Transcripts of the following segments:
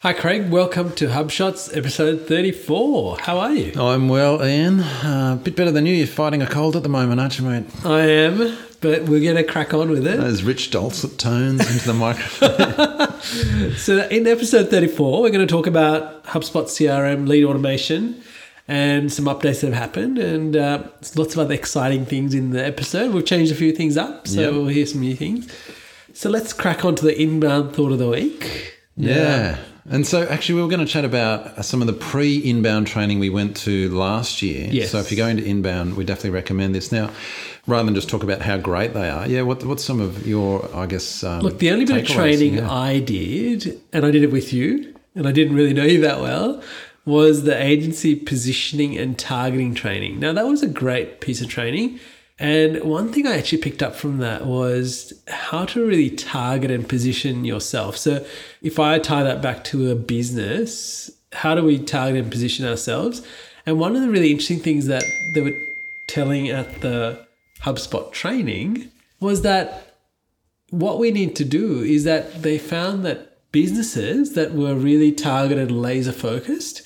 Hi, Craig. Welcome to HubShots episode 34. How are you? I'm well, Ian. A uh, bit better than you. You're fighting a cold at the moment, aren't you, mate? I am, but we're going to crack on with it. Those rich dulcet tones into the microphone. so, in episode 34, we're going to talk about HubSpot CRM lead automation and some updates that have happened, and uh, lots of other exciting things in the episode. We've changed a few things up, so yep. we'll hear some new things. So, let's crack on to the inbound thought of the week. yeah. yeah. And so, actually, we were going to chat about some of the pre inbound training we went to last year. Yes. So, if you're going to inbound, we definitely recommend this. Now, rather than just talk about how great they are, yeah, what, what's some of your, I guess, um, look, the only bit of training yeah. I did, and I did it with you, and I didn't really know you that well, was the agency positioning and targeting training. Now, that was a great piece of training. And one thing I actually picked up from that was how to really target and position yourself. So, if I tie that back to a business, how do we target and position ourselves? And one of the really interesting things that they were telling at the HubSpot training was that what we need to do is that they found that businesses that were really targeted, laser focused,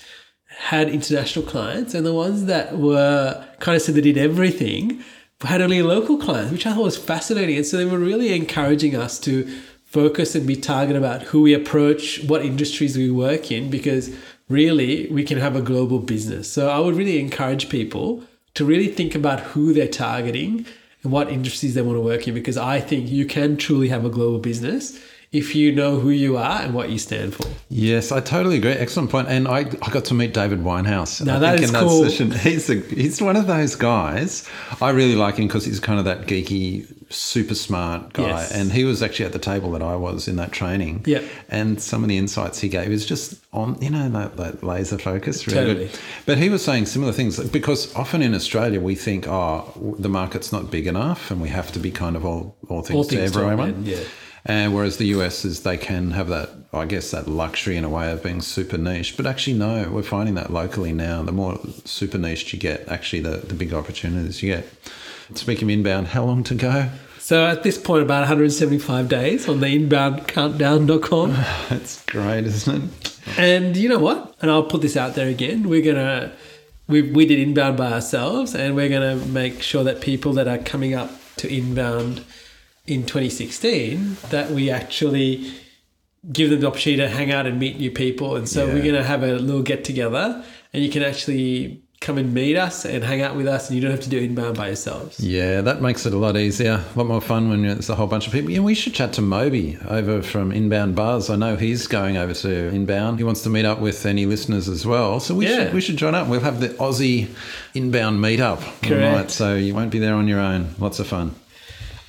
had international clients, and the ones that were kind of said they did everything had only local clients, which I thought was fascinating. And so they were really encouraging us to focus and be targeted about who we approach, what industries we work in, because really we can have a global business. So I would really encourage people to really think about who they're targeting and what industries they want to work in, because I think you can truly have a global business if you know who you are and what you stand for. Yes, I totally agree. Excellent point. And I, I got to meet David Winehouse. Now that is cool. Session. He's a, he's one of those guys. I really like him because he's kind of that geeky, super smart guy. Yes. And he was actually at the table that I was in that training. Yeah. And some of the insights he gave was just on, you know, that, that laser focus. Really totally. Good. But he was saying similar things because often in Australia we think, oh, the market's not big enough and we have to be kind of all, all things, all things to everyone. yeah. And whereas the US is they can have that, I guess, that luxury in a way of being super niche. But actually, no, we're finding that locally now. The more super niche you get, actually, the, the bigger opportunities you get. Speaking of inbound, how long to go? So at this point, about 175 days on the inboundcountdown.com. That's great, isn't it? And you know what? And I'll put this out there again. We're going to, we, we did inbound by ourselves, and we're going to make sure that people that are coming up to inbound – in 2016 that we actually give them the opportunity to hang out and meet new people. And so yeah. we're going to have a little get together and you can actually come and meet us and hang out with us and you don't have to do inbound by yourselves. Yeah, that makes it a lot easier, a lot more fun when it's a whole bunch of people. Yeah, we should chat to Moby over from Inbound Buzz. I know he's going over to Inbound. He wants to meet up with any listeners as well. So we yeah. should we should join up. We'll have the Aussie Inbound meetup. Correct. Right, so you won't be there on your own. Lots of fun.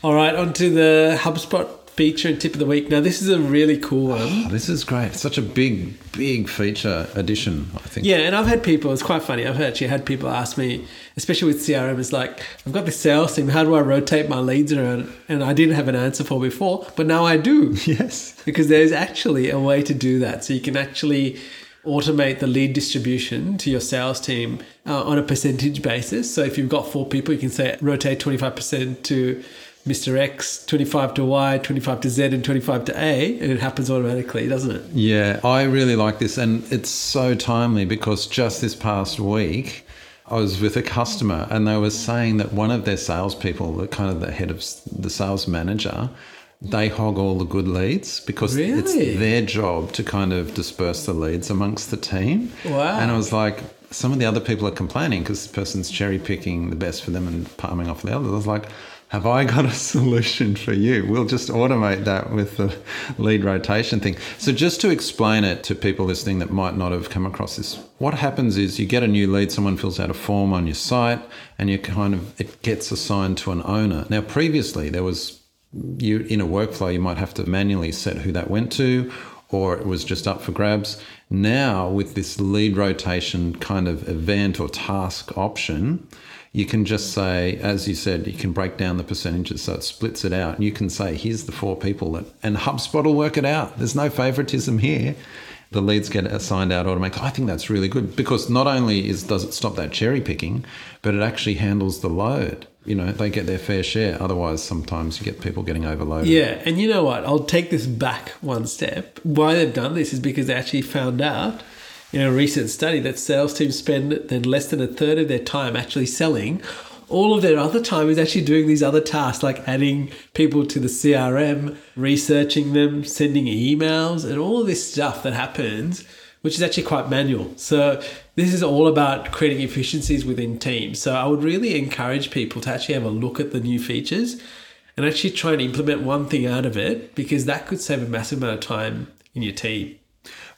All right, on to the HubSpot feature and tip of the week. Now, this is a really cool one. Oh, this is great. such a big, big feature addition, I think. Yeah, and I've had people, it's quite funny. I've actually had people ask me, especially with CRM, it's like, I've got this sales team. How do I rotate my leads around? And I didn't have an answer for before, but now I do. Yes. Because there's actually a way to do that. So you can actually automate the lead distribution to your sales team uh, on a percentage basis. So if you've got four people, you can say rotate 25% to Mr. X, 25 to Y, 25 to Z, and 25 to A, and it happens automatically, doesn't it? Yeah, I really like this. And it's so timely because just this past week, I was with a customer and they were saying that one of their salespeople, the kind of the head of the sales manager, they hog all the good leads because really? it's their job to kind of disperse the leads amongst the team. Wow. And I was like, some of the other people are complaining because the person's cherry picking the best for them and palming off the others. I was like, have I got a solution for you? We'll just automate that with the lead rotation thing. So, just to explain it to people listening that might not have come across this, what happens is you get a new lead, someone fills out a form on your site, and you kind of it gets assigned to an owner. Now, previously there was you in a workflow, you might have to manually set who that went to, or it was just up for grabs. Now, with this lead rotation kind of event or task option, you can just say, as you said, you can break down the percentages so it splits it out. And you can say, here's the four people that, and HubSpot will work it out. There's no favoritism here. The leads get assigned out automatically. I think that's really good because not only is does it stop that cherry picking, but it actually handles the load. you know they get their fair share. Otherwise, sometimes you get people getting overloaded. Yeah, and you know what? I'll take this back one step. Why they've done this is because they actually found out in a recent study that sales teams spend then less than a third of their time actually selling. All of their other time is actually doing these other tasks like adding people to the CRM, researching them, sending emails, and all of this stuff that happens, which is actually quite manual. So this is all about creating efficiencies within teams. So I would really encourage people to actually have a look at the new features and actually try and implement one thing out of it because that could save a massive amount of time in your team.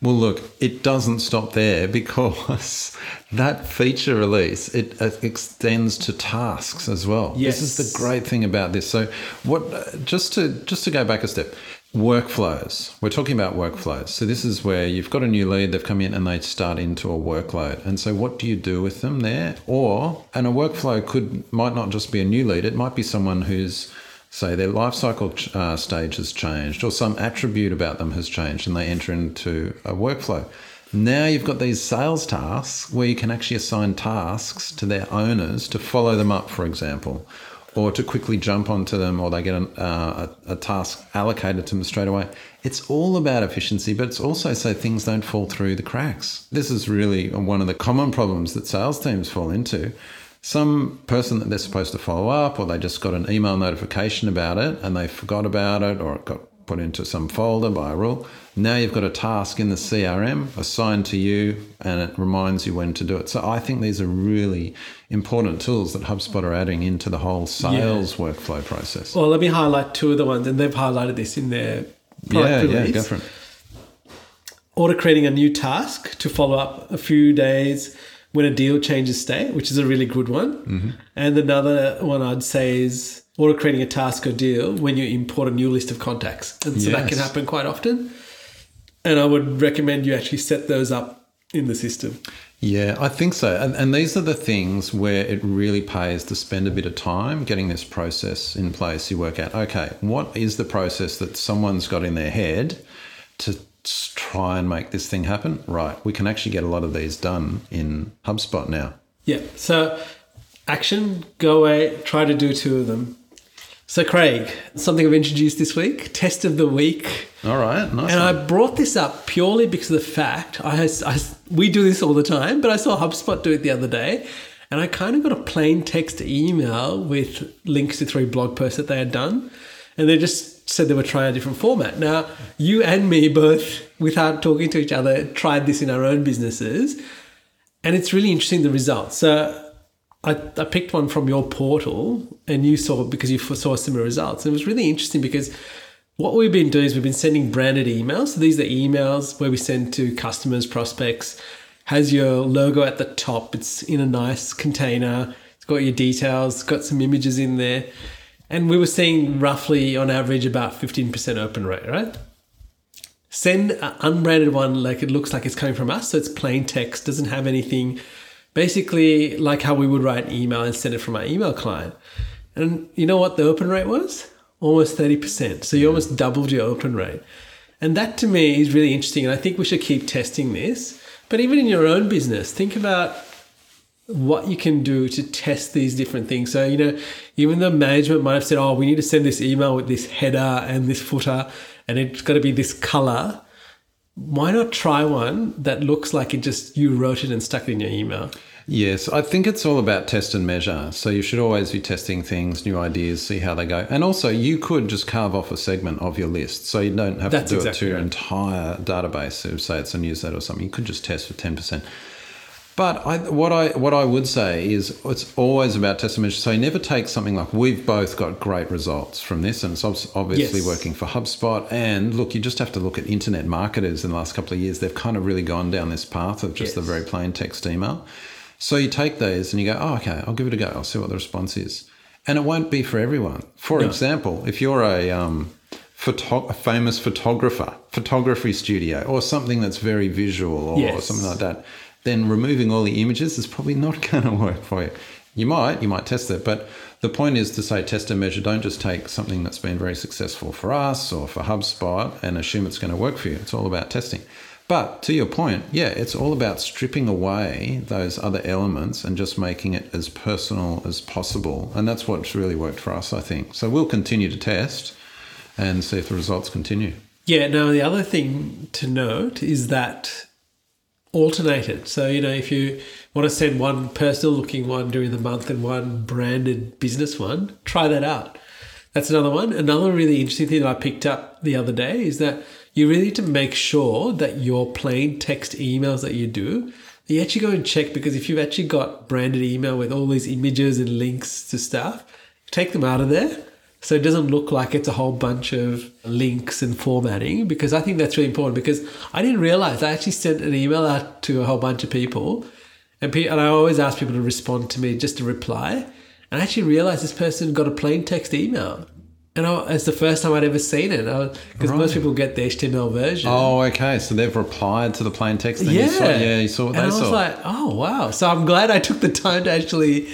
Well, look, it doesn't stop there because that feature release it uh, extends to tasks as well. Yes. This is the great thing about this. So, what just to just to go back a step, workflows. We're talking about workflows. So this is where you've got a new lead, they've come in and they start into a workload. And so what do you do with them there? Or and a workflow could might not just be a new lead, it might be someone who's say their life cycle uh, stage has changed or some attribute about them has changed and they enter into a workflow. Now you've got these sales tasks where you can actually assign tasks to their owners to follow them up, for example, or to quickly jump onto them, or they get an, uh, a, a task allocated to them straight away. It's all about efficiency, but it's also so things don't fall through the cracks. This is really one of the common problems that sales teams fall into some person that they're supposed to follow up, or they just got an email notification about it and they forgot about it, or it got put into some folder by a rule. Now you've got a task in the CRM assigned to you and it reminds you when to do it. So I think these are really important tools that HubSpot are adding into the whole sales yeah. workflow process. Well, let me highlight two of the ones, and they've highlighted this in their product yeah, release. Yeah, for. Auto creating a new task to follow up a few days when a deal changes state, which is a really good one. Mm-hmm. And another one I'd say is auto creating a task or deal when you import a new list of contacts. And so yes. that can happen quite often. And I would recommend you actually set those up in the system. Yeah, I think so. And, and these are the things where it really pays to spend a bit of time getting this process in place. You work out, okay, what is the process that someone's got in their head to try and make this thing happen, right, we can actually get a lot of these done in HubSpot now. Yeah. So, action, go away, try to do two of them. So, Craig, something I've introduced this week test of the week. All right. Nice. And one. I brought this up purely because of the fact I, I, we do this all the time, but I saw HubSpot do it the other day. And I kind of got a plain text email with links to three blog posts that they had done. And they're just said they were trying a different format. Now, you and me both, without talking to each other, tried this in our own businesses, and it's really interesting the results. So, I, I picked one from your portal, and you saw because you saw similar results. And it was really interesting because what we've been doing is we've been sending branded emails. So these are emails where we send to customers, prospects, has your logo at the top. It's in a nice container. It's got your details, got some images in there. And we were seeing roughly on average about 15% open rate, right? Send an uh, unbranded one like it looks like it's coming from us. So it's plain text, doesn't have anything. Basically, like how we would write an email and send it from our email client. And you know what the open rate was? Almost 30%. So you almost doubled your open rate. And that to me is really interesting. And I think we should keep testing this. But even in your own business, think about what you can do to test these different things. So, you know, even the management might have said, oh, we need to send this email with this header and this footer, and it's got to be this color. Why not try one that looks like it just you wrote it and stuck it in your email? Yes, I think it's all about test and measure. So you should always be testing things, new ideas, see how they go. And also, you could just carve off a segment of your list. So you don't have That's to do exactly it to your entire database. So say it's a newsletter or something, you could just test for 10%. But I, what I what I would say is it's always about test testimony. So you never take something like we've both got great results from this, and it's obviously yes. working for HubSpot. And look, you just have to look at internet marketers in the last couple of years. They've kind of really gone down this path of just yes. the very plain text email. So you take these and you go, oh, okay, I'll give it a go. I'll see what the response is, and it won't be for everyone. For no. example, if you're a um, Photo- a famous photographer, photography studio, or something that's very visual, or, yes. or something like that then removing all the images is probably not going to work for you. You might, you might test it, but the point is to say test and measure. Don't just take something that's been very successful for us or for HubSpot and assume it's going to work for you. It's all about testing. But to your point, yeah, it's all about stripping away those other elements and just making it as personal as possible. And that's what's really worked for us, I think. So we'll continue to test and see if the results continue. Yeah, now the other thing to note is that alternate it. So, you know, if you want to send one personal looking one during the month and one branded business one, try that out. That's another one. Another really interesting thing that I picked up the other day is that you really need to make sure that your plain text emails that you do, you actually go and check because if you've actually got branded email with all these images and links to stuff, take them out of there. So it doesn't look like it's a whole bunch of links and formatting because I think that's really important because I didn't realize I actually sent an email out to a whole bunch of people and, pe- and I always ask people to respond to me just to reply. And I actually realized this person got a plain text email. And I, it's the first time I'd ever seen it because Right. most people get the HTML version. Oh, okay. So they've replied to the plain text. And yeah, You saw, yeah, you saw what and they I was saw. like, oh wow! So I'm glad I took the time to actually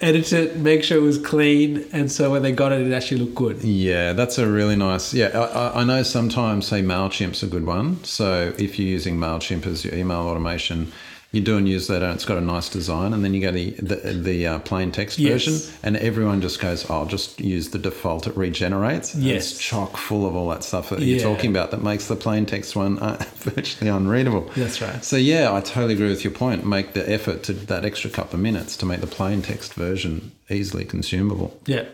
edit it, make sure it was clean, and so when they got it, it actually looked good. Yeah, that's a really nice. Yeah, I, I- know sometimes say Mailchimp's a good one. So if you're using Mailchimp as your email automation, you do a newsletter. and It's got a nice design, and then you go to the the, the uh, plain text Yes. version, and everyone just goes, "Oh, I'll just use the default. It regenerates." And Yes. it's chock full of all that stuff that Yeah. you're talking about that makes the plain text one uh, virtually unreadable. That's right. So yeah, I totally agree with your point. Make the effort to that extra couple of minutes to make the plain text version easily consumable. Yeah.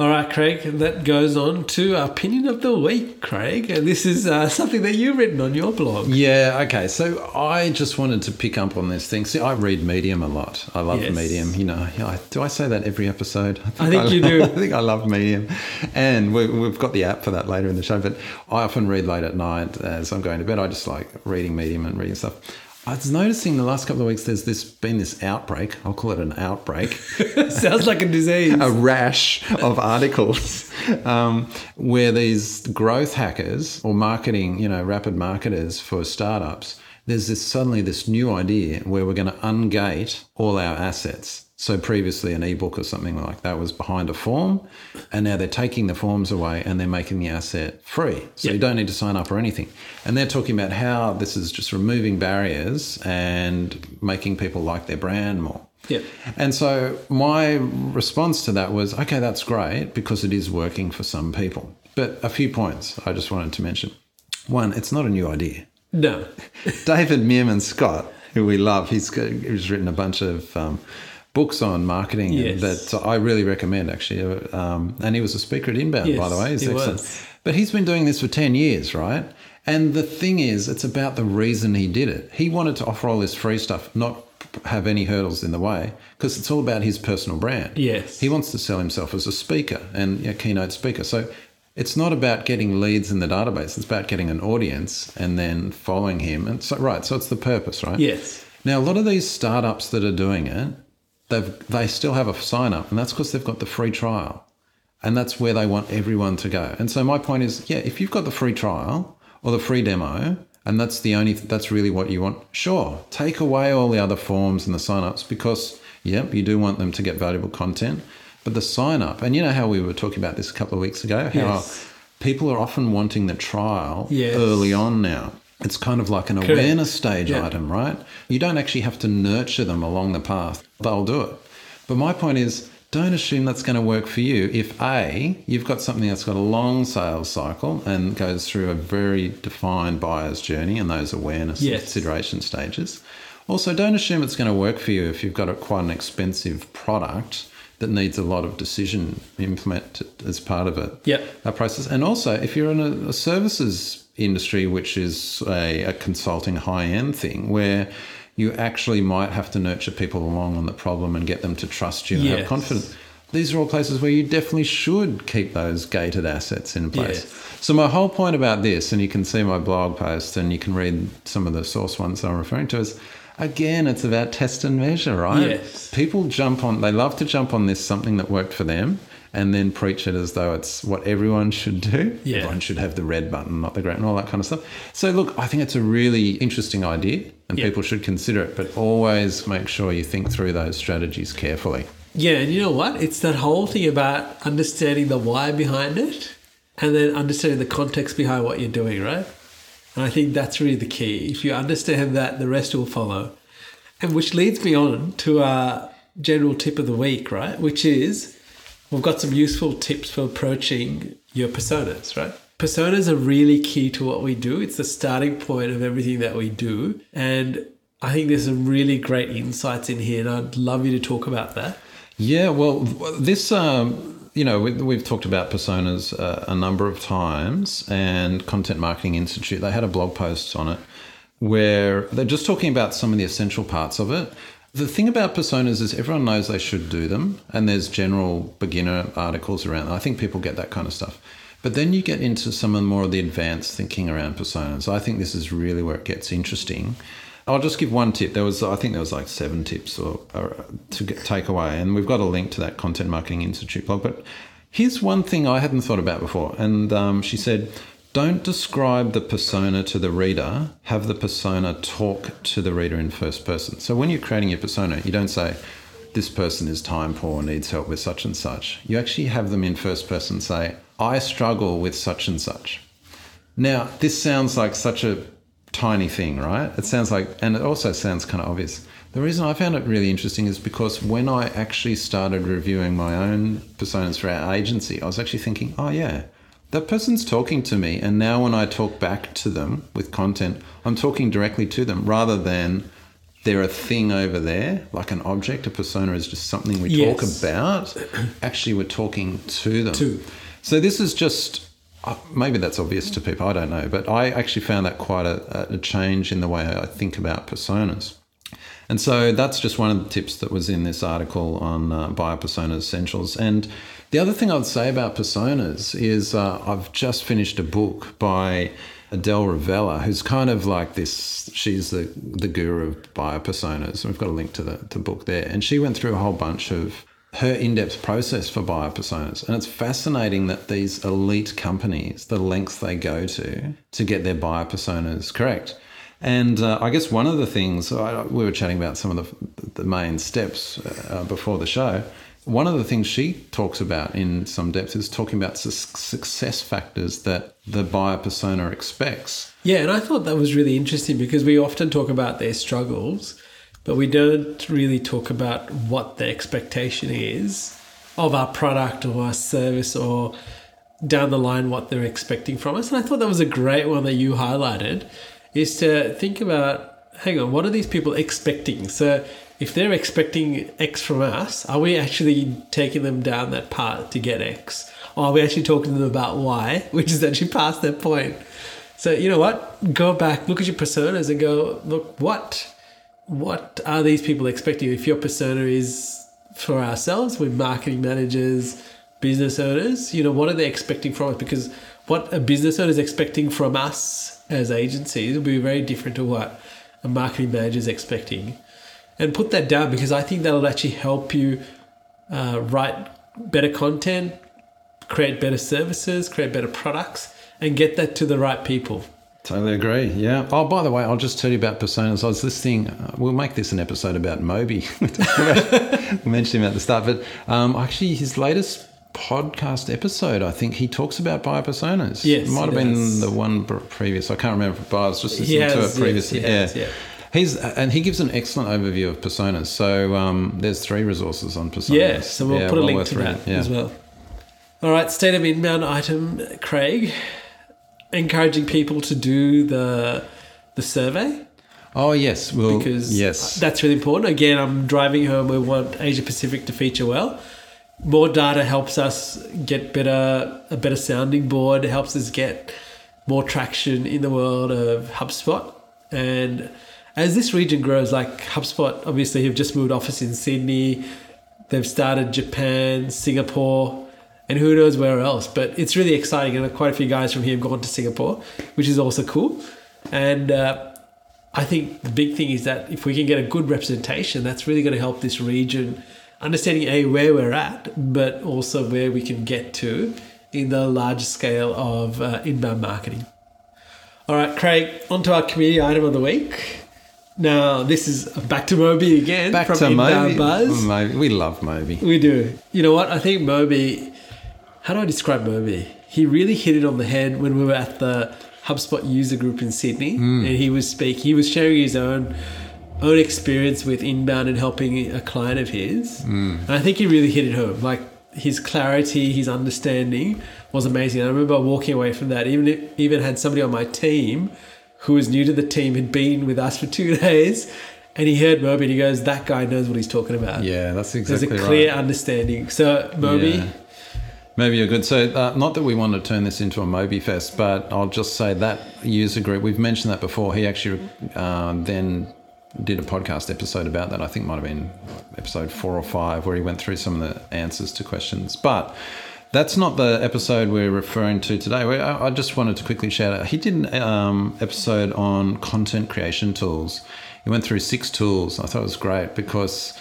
All right, Craig. That goes on to our opinion of the week, Craig. And this is uh, something that you've written on your blog. Yeah, okay. So I just wanted to pick up on this thing. See, I read Medium a lot. I love Yes. Medium. You know, I- do I say that every episode? I think you do. I think I love Medium. And we, we've got the app for that later in the show. But I often read late at night as I'm going to bed. I just like reading Medium and reading stuff. I was noticing the last couple of weeks there's this been this outbreak. I'll call it an outbreak. Sounds like a disease. a rash of articles um, where these growth hackers or marketing, you know, rapid marketers for startups, there's this suddenly this new idea where we're going to ungate all our assets. So previously an ebook or something like that was behind a form, and now they're taking the forms away and they're making the asset free. So Yeah. you don't need to sign up or anything. And they're talking about how this is just removing barriers and making people like their brand more. Yeah. And so my response to that was, okay, that's great because it is working for some people. But a few points I just wanted to mention. One, it's not a new idea. No. David Meerman Scott, who we love, he's, he's written a bunch of um, books on marketing Yes. that I really recommend, actually. Um, and he was a speaker at Inbound, by the way. He's he excellent. was. But he's been doing this for 10 years, right? And the thing is, it's about the reason he did it. He wanted to offer all this free stuff, not have any hurdles in the way, because it's all about his personal brand. Yes. He wants to sell himself as a speaker and a keynote speaker. So it's not about getting leads in the database. It's about getting an audience and then following him. And so, right. So it's the purpose, right? Yes. Now, a lot of these startups that are doing it, they've, they still have a sign up, and that's because they've got the free trial. And that's where they want everyone to go. And so my point is, yeah, if you've got the free trial or the free demo, and that's the only that's really what you want, sure, take away all the other forms and the sign-ups because yep, you do want them to get valuable content. But the sign up, and you know how we were talking about this a couple of weeks ago, how Yes. people are often wanting the trial Yes. early on now. It's kind of like an Correct. awareness stage Yeah. item, right? You don't actually have to nurture them along the path. They'll do it. But my point is, don't assume that's going to work for you if A, you've got something that's got a long sales cycle and goes through a very defined buyer's journey and those awareness and Yes. consideration stages. Also, don't assume it's going to work for you if you've got a, quite an expensive product that needs a lot of decision implemented as part of it Yep. a process. And also, if you're in a, a services industry, which is a, a consulting high end thing, where you actually might have to nurture people along on the problem and get them to trust you and have confidence. These are all places where you definitely should keep those gated assets in place. Yes. So my whole point about this, and you can see my blog post and you can read some of the source ones I'm referring to, is again, it's about test and measure, right? Yes. People jump on, they love to jump on this something that worked for them and then preach it as though it's what everyone should do. Yeah. Everyone should have the red button, not the green, and all that kind of stuff. So, look, I think it's a really interesting idea and Yeah. people should consider it, but always make sure you think through those strategies carefully. Yeah, and you know what? It's that whole thing about understanding the why behind it and then understanding the context behind what you're doing, right? And I think that's really the key. If you understand that, the rest will follow. And which leads me on to our general tip of the week, right? Which is we've got some useful tips for approaching your personas, right? Personas are really key to what we do. It's the starting point of everything that we do. And I think there's some really great insights in here, and I'd love you to talk about that. Yeah, well, this, um, you know, we, have talked about personas uh, a number of times, and Content Marketing Institute, they had a blog post on it where they're just talking about some of the essential parts of it. The thing about personas is everyone knows they should do them, and there's general beginner articles around. I think people get that kind of stuff. But then you get into some of the more of the advanced thinking around personas. I think this is really where it gets interesting. I'll just give one tip. There was, I think, there was like seven tips or, or to get, take away, and we've got a link to that Content Marketing Institute blog. But here's one thing I hadn't thought about before, and um, she said, "Don't describe the persona to the reader. Have the persona talk to the reader in first person." So when you're creating your persona, you don't say, "This person is time poor, needs help with such and such." You actually have them in first person say, I struggle with such and such. Now, this sounds like such a tiny thing, right? It sounds like, and it also sounds kind of obvious. The reason I found it really interesting is because when I actually started reviewing my own personas for our agency, I was actually thinking, oh, yeah, that person's talking to me. And now when I talk back to them with content, I'm talking directly to them rather than they're a thing over there, like an object. A persona is just something we yes. talk about. Actually, we're talking to them. To. So this is just uh, maybe that's obvious to people. I don't know, but I actually found that quite a, a change in the way I think about personas. And so that's just one of the tips that was in this article on uh, Buyer Persona Essentials. And the other thing I'd say about personas is uh, I've just finished a book by Adele Revella, who's kind of like this. She's the the guru of buyer personas. We've got a link to the, the book there, and she went through a whole bunch of her in-depth process for buyer personas and it's fascinating that these elite companies the lengths they go to to get their buyer personas correct. And uh, i guess one of the things uh, we were chatting about some of the, the main steps uh, before the show. One of the things she talks about in some depth is talking about su- success factors that the buyer persona expects. Yeah and i thought that was really interesting because we often talk about their struggles but we don't really talk about what the expectation is of our product or our service or down the line what they're expecting from us. And I thought that was a great one that you highlighted is to think about hang on, what are these people expecting? So if they're expecting X from us, are we actually taking them down that path to get X? Or are we actually talking to them about Y, which is actually past that point? So you know what? Go back, look at your personas and go, look, what what are these people expecting? If your persona is for ourselves, we're marketing managers, business owners, you know, what are they expecting from us? Because what a business owner is expecting from us as agencies will be very different to what a marketing manager is expecting. And put that down because I think that'll actually help you uh, write better content, create better services, create better products, and get that to the right people. Totally agree. Yeah. Oh, by the way, I'll just tell you about personas. I was listening. Uh, we'll make this an episode about Moby. we mentioned him at the start, but um, actually, his latest podcast episode, I think he talks about buyer personas. Yes, it might have been the one previous. I can't remember, but I was just listening has, to it previously. Yes, yeah. yeah. He's and he gives an excellent overview of personas. So um, there's three resources on personas. Yeah, so we'll yeah, put a link to that yeah. as well. All right, state of inbound item, Craig encouraging people to do the the survey. Oh yes, well, because yes, that's really important. Again, I'm driving home. We want Asia Pacific to feature well. More data helps us get better, a better sounding board. It helps us get more traction in the world of HubSpot. And as this region grows, like HubSpot, obviously have just moved office in Sydney. They've started Japan, Singapore and who knows where else. But it's really exciting, and quite a few guys from here have gone to Singapore, which is also cool. And uh, I think the big thing is that if we can get a good representation, that's really going to help this region understanding a where we're at, but also where we can get to in the large scale of uh, inbound marketing. All right, Craig, on to our community item of the week. Now, this is back to Moby again. Back from to Moby. Buzz. Moby. We love Moby. We do. You know what? I think Moby how do I describe Moby? He really hit it on the head when we were at the HubSpot user group in Sydney, Hmm. and he was speaking. He was sharing his own own experience with inbound and helping a client of his. Hmm. And I think he really hit it home. Like his clarity, his understanding was amazing. I remember walking away from that. Even if, even had somebody on my team who was new to the team had been with us for two days, and he heard Moby. and He goes, "That guy knows what he's talking about." Yeah, that's exactly right. There's a clear right. understanding. So Moby, Yeah. Maybe you're good. So, uh, not that we want to turn this into a Moby Fest, but I'll just say that user group, we've mentioned that before. He actually uh, then did a podcast episode about that. I think might have been episode four or five, where he went through some of the answers to questions. But that's not the episode we're referring to today. I I just wanted to quickly shout out. He did an um, episode on content creation tools. He went through six tools. I thought it was great because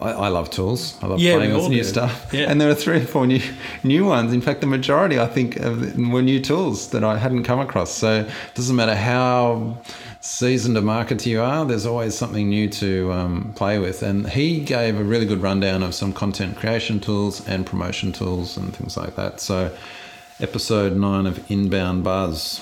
I, I love tools. I love Yeah, playing with new do. stuff. Yeah. And there are three or four new new ones. In fact, the majority, I think, were new tools that I hadn't come across. So it doesn't matter how seasoned a marketer you are, there's always something new to um, play with. And he gave a really good rundown of some content creation tools and promotion tools and things like that. So episode nine of Inbound Buzz.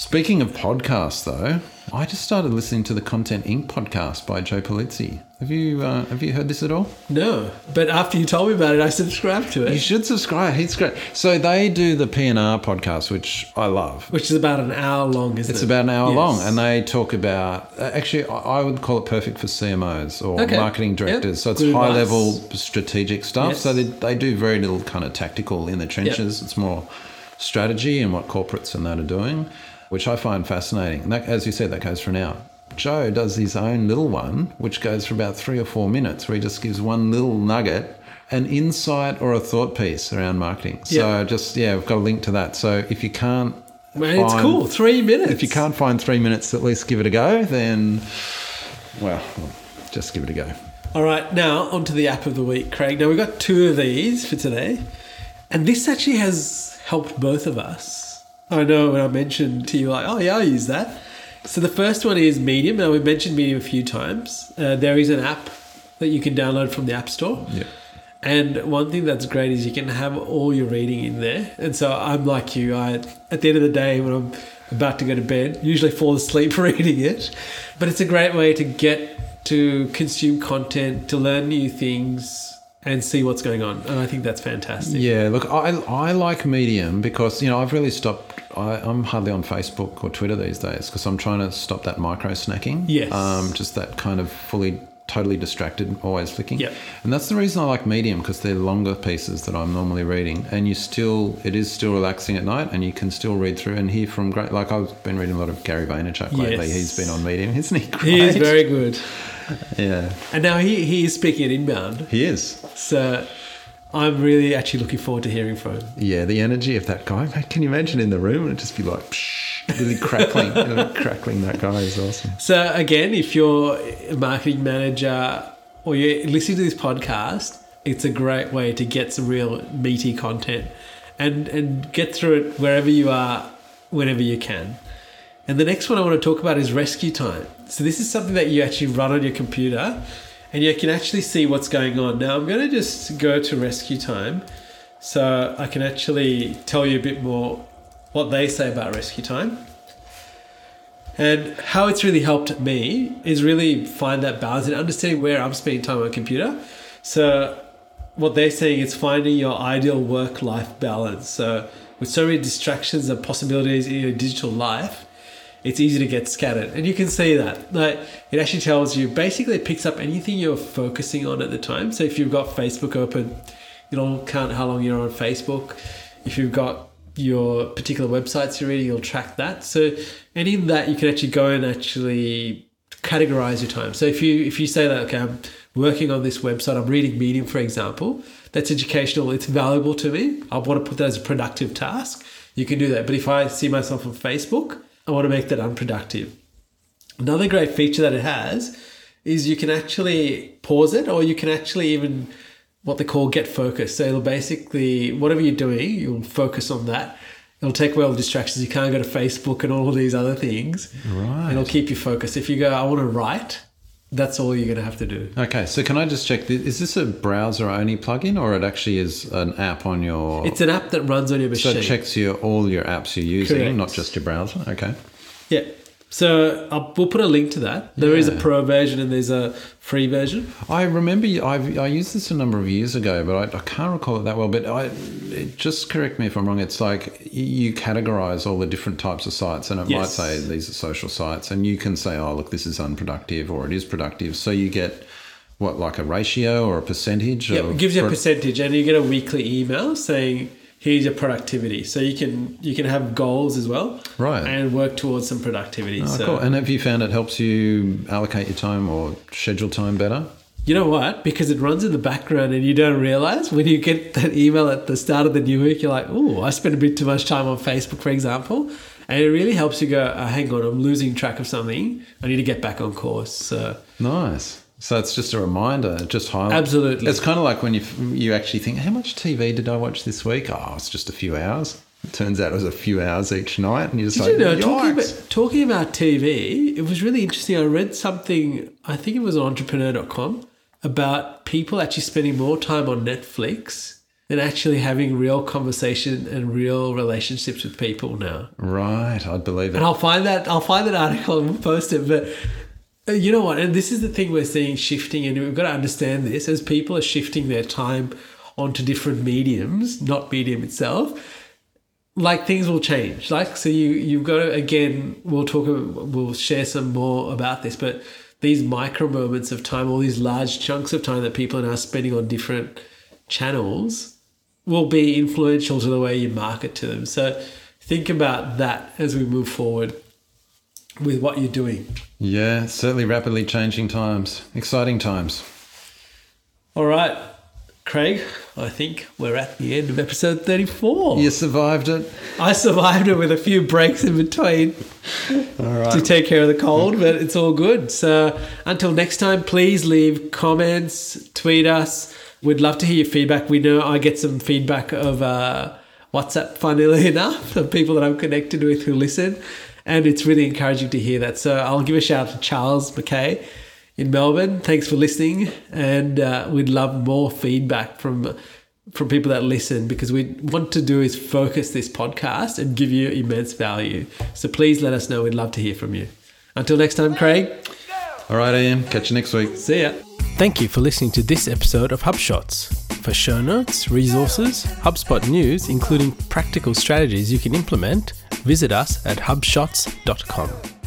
Speaking of podcasts, though, I just started listening to the Content Inc. podcast by Joe Pulizzi. Have you uh, have you heard this at all? no. But after you told me about it, I subscribed to it. You should subscribe. He's great. So they do the PNR podcast, which I love. which is about an hour long, isn't It's it? about an hour Yes. long, and they talk about. uh, Actually, I would call it perfect for CMOs or Okay. marketing Yep. directors. So it's Good high advice. level strategic stuff. Yes. So they, they do very little kind of tactical in the trenches. It's more strategy and what corporates and that are doing, which I find fascinating. And that, as you said, that goes for an hour. Joe does his own little one, which goes for about three or four minutes, where he just gives one little nugget, an insight or a thought piece around marketing. So Yeah. just yeah, we've got a link to that. So if you can't Man, it's cool. Three minutes. if you can't find three minutes, at least give it a go. Then, well, just give it a go. All right, now onto the app of the week, Craig. Now we've got two of these for today, and this actually has helped both of us. I know when I mentioned to you, like, oh yeah, I use that. So the first one is Medium. Now we've mentioned Medium a few times. Uh, there is an app that you can download from the App Store. Yeah. And one thing that's great is you can have all your reading in there. And so I'm like you. I at the end of the day when I'm about to go to bed, usually fall asleep reading it. But it's a great way to get to consume content, to learn new things, and see what's going on. And I think that's fantastic. Yeah, look, I, I like Medium because, you know, I've really stopped. I, I'm hardly on Facebook or Twitter these days because I'm trying to stop that micro snacking. Yes. Um, just that kind of fully, totally distracted, always flicking. Yep. And that's the reason I like Medium because they're longer pieces that I'm normally reading. And you still, it is still relaxing at night and you can still read through and hear from great, like I've been reading a lot of Gary Vaynerchuk lately. Yes. He's been on Medium, isn't he? Great? He is very good. Yeah, And now he, he is speaking at inbound. he is. So I'm really actually looking forward to hearing from him. Yeah, the energy of that guy. Can you imagine in the room? It'd just be like, psh, really crackling, know, crackling. That guy is awesome. So again, if you're a marketing manager or you're listening to this podcast, it's a great way to get some real meaty content and and get through it wherever you are, whenever you can. And the next one I want to talk about is rescue time. So this is something that you actually run on your computer and you can actually see what's going on. Now I'm going to just go to rescue time so I can actually tell you a bit more what they say about rescue time. And how it's really helped me is really find that balance and understanding where I'm spending time on a computer. So what they're saying is finding your ideal work-life balance. So with so many distractions and possibilities in your digital life, it's easy to get scattered. And you can see that. Like it actually tells you basically it picks up anything you're focusing on at the time. So if you've got Facebook open, it'll count how long you're on Facebook. If you've got your particular websites you're reading, you'll track that. So and in that you can actually go and actually categorize your time. So if you if you say that okay, I'm working on this website, I'm reading Medium, for example, that's educational, it's valuable to me. I want to put that as a productive task. You can do that. But if I see myself on Facebook, I want to make that unproductive. Another great feature that it has is you can actually pause it or you can actually even what they call get focused. So it'll basically, whatever you're doing, you'll focus on that. It'll take away all the distractions. You can't go to Facebook and all of these other things. Right. It'll keep you focused. If you go, I want to write, That's all you're going to have to do. Okay, so can I just check? Is this a browser only plugin or it actually is an app on your. It's an app that runs on your machine. so it checks your, all your apps you're using, Correct. not just your browser? Okay. Yeah. So I'll, we'll put a link to that. There is a pro version and there's a free version. I remember I've, I used this a number of years ago, but I, I can't recall it that well. But I, it, just correct me if I'm wrong. It's like you categorize all the different types of sites, and it might say these are social sites, and you can say, oh, look, this is unproductive or it is productive. So you get what, like a ratio or a percentage? Yeah, it gives you a percentage, and you get a weekly email saying here's your productivity. So you can you can have goals as well, Right. And work towards some productivity. Oh, so cool. And have you found it helps you allocate your time or schedule time better? you know what? Because it runs in the background, and you don't realize when you get that email at the start of the new week, you're like, oh, I spent a bit too much time on Facebook, for example. And it really helps you go, uh, hang on, I'm losing track of something. I need to get back on course. So Nice. So it's just a reminder. It just highlight. Absolutely. It's kind of like when you you actually think, how much TV did I watch this week? Oh, it's just a few hours. It turns out it was a few hours each night, and you're just Did like, you know, talking about, talking about TV, it was really interesting. I read something, I think it was on entrepreneur.com, about people actually spending more time on Netflix than actually having real conversation and real relationships with people now. right, I'd believe it. And I'll find that I'll find that article and we'll post it. But Uh, you know what? And this is the thing we're seeing shifting, and we've got to understand this as people are shifting their time onto different mediums, not medium itself. Like things will change. Like so, you you've got to again. We'll talk. We'll share some more about this, but these micro moments of time, all these large chunks of time that people are now spending on different channels, will be influential to the way you market to them. So think about that as we move forward with what you're doing. yeah, certainly rapidly changing times, exciting times. All right, Craig, I think we're at the end of episode 34. You survived it. I survived it with a few breaks in between All right. to take care of the cold, but it's all good. So until next time, please leave comments, tweet us. We'd love to hear your feedback. We know I get some feedback of uh, WhatsApp, funnily enough, of people that I'm connected with who listen. And it's really encouraging to hear that. So I'll give a shout out to Charles McKay in Melbourne. Thanks for listening. And uh, we'd love more feedback from from people that listen because we want to do is focus this podcast and give you immense value. So please let us know. We'd love to hear from you. Until next time, Craig. All right, Ian. Catch you next week. See ya. Thank you for listening to this episode of HubShots. For show notes, resources, HubSpot news, including practical strategies you can implement, visit us at hubshots.com.